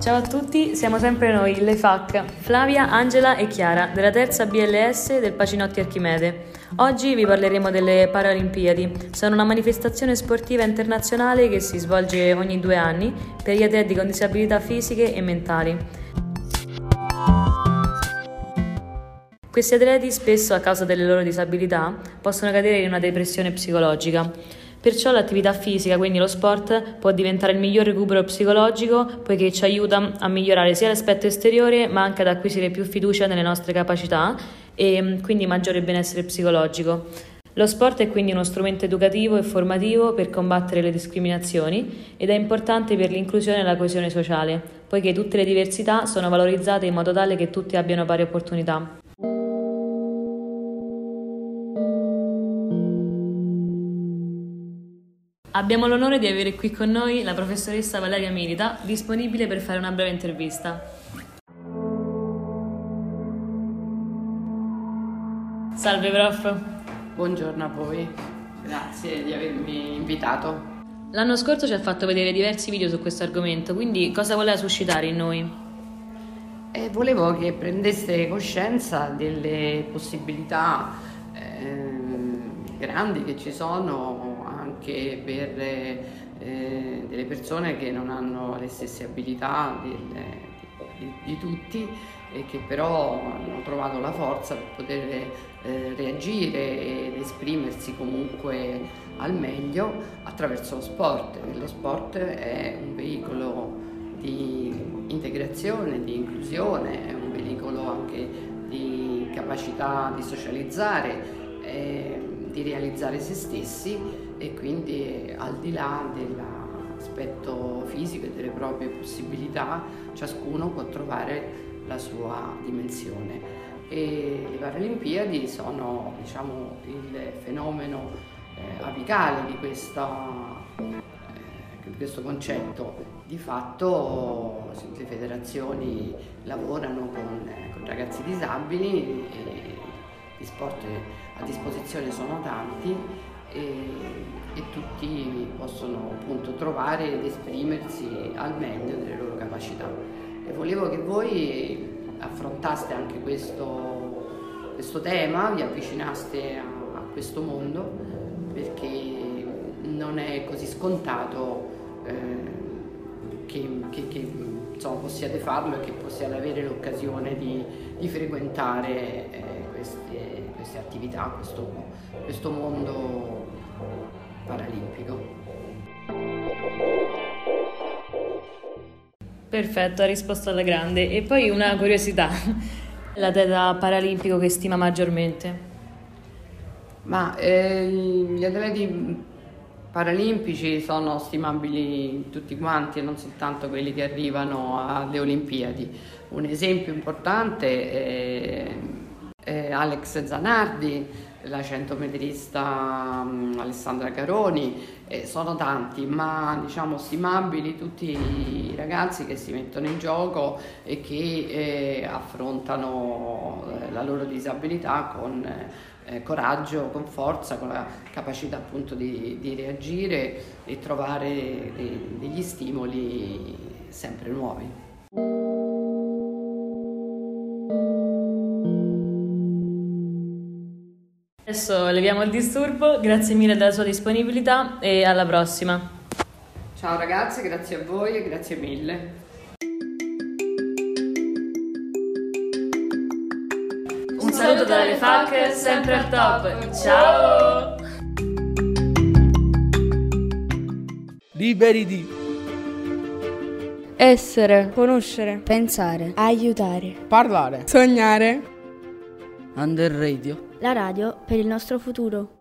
Ciao a tutti, siamo sempre noi, le FAC, Flavia, Angela e Chiara, della terza BLS del Pacinotti Archimede. Oggi vi parleremo delle Paralimpiadi. Sono una manifestazione sportiva internazionale che si svolge ogni due anni per gli atleti con disabilità fisiche e mentali. Questi atleti spesso a causa delle loro disabilità possono cadere in una depressione psicologica. Perciò l'attività fisica, quindi lo sport, può diventare il miglior recupero psicologico poiché ci aiuta a migliorare sia l'aspetto esteriore ma anche ad acquisire più fiducia nelle nostre capacità e mm, quindi maggiore benessere psicologico. Lo sport è quindi uno strumento educativo e formativo per combattere le discriminazioni ed è importante per l'inclusione e la coesione sociale, poiché tutte le diversità sono valorizzate in modo tale che tutti abbiano pari opportunità. Abbiamo l'onore di avere qui con noi la professoressa Valeria Milita, disponibile per fare una breve intervista. Salve prof. Buongiorno a voi, grazie di avermi invitato. L'anno scorso ci ha fatto vedere diversi video su questo argomento, quindi cosa voleva suscitare in noi? E volevo che prendeste coscienza delle possibilità eh, grandi che ci sono anche per eh, delle persone che non hanno le stesse abilità di, di, di, tutti e che però hanno trovato la forza per poter eh, reagire ed esprimersi comunque al meglio attraverso lo sport. Lo sport è un veicolo di integrazione, di inclusione, è un veicolo anche di capacità di socializzare, eh, di realizzare se stessi e quindi al di là dell'aspetto fisico e delle proprie possibilità ciascuno può trovare la sua dimensione. E le Paralimpiadi sono diciamo, il fenomeno eh, apicale di, questa, eh, questo concetto. Di fatto le federazioni lavorano con, eh, con ragazzi disabili e gli sport a disposizione sono tanti e, e tutti possono appunto trovare ed esprimersi al meglio delle loro capacità. E volevo che voi affrontaste anche questo, questo tema, vi avvicinaste a, a, questo mondo perché non è così scontato eh, che, che, che insomma, possiate farlo e che possiate avere l'occasione di, di frequentare eh, queste, queste, attività, questo, questo mondo paralimpico. Perfetto, ha risposto alla grande. E poi una curiosità, l'atleta paralimpico che stima maggiormente? Ma eh, gli atleti paralimpici sono stimabili tutti quanti e non soltanto quelli che arrivano alle Olimpiadi. Un esempio importante è, è Alex Zanardi, la centometrista um, Alessandra Caroni, eh, sono tanti, ma diciamo stimabili tutti i ragazzi che si mettono in gioco e che eh, affrontano eh, la loro disabilità con eh, coraggio, con forza, con la capacità appunto di, di reagire e trovare de, degli stimoli sempre nuovi. Adesso leviamo il disturbo, grazie mille della sua disponibilità e alla prossima. Ciao ragazzi, grazie a voi e grazie mille. Un saluto dalle FAC, sempre al top. Ciao! Liberi di essere, conoscere, pensare, aiutare, parlare, sognare. Under Radio la radio per il nostro futuro.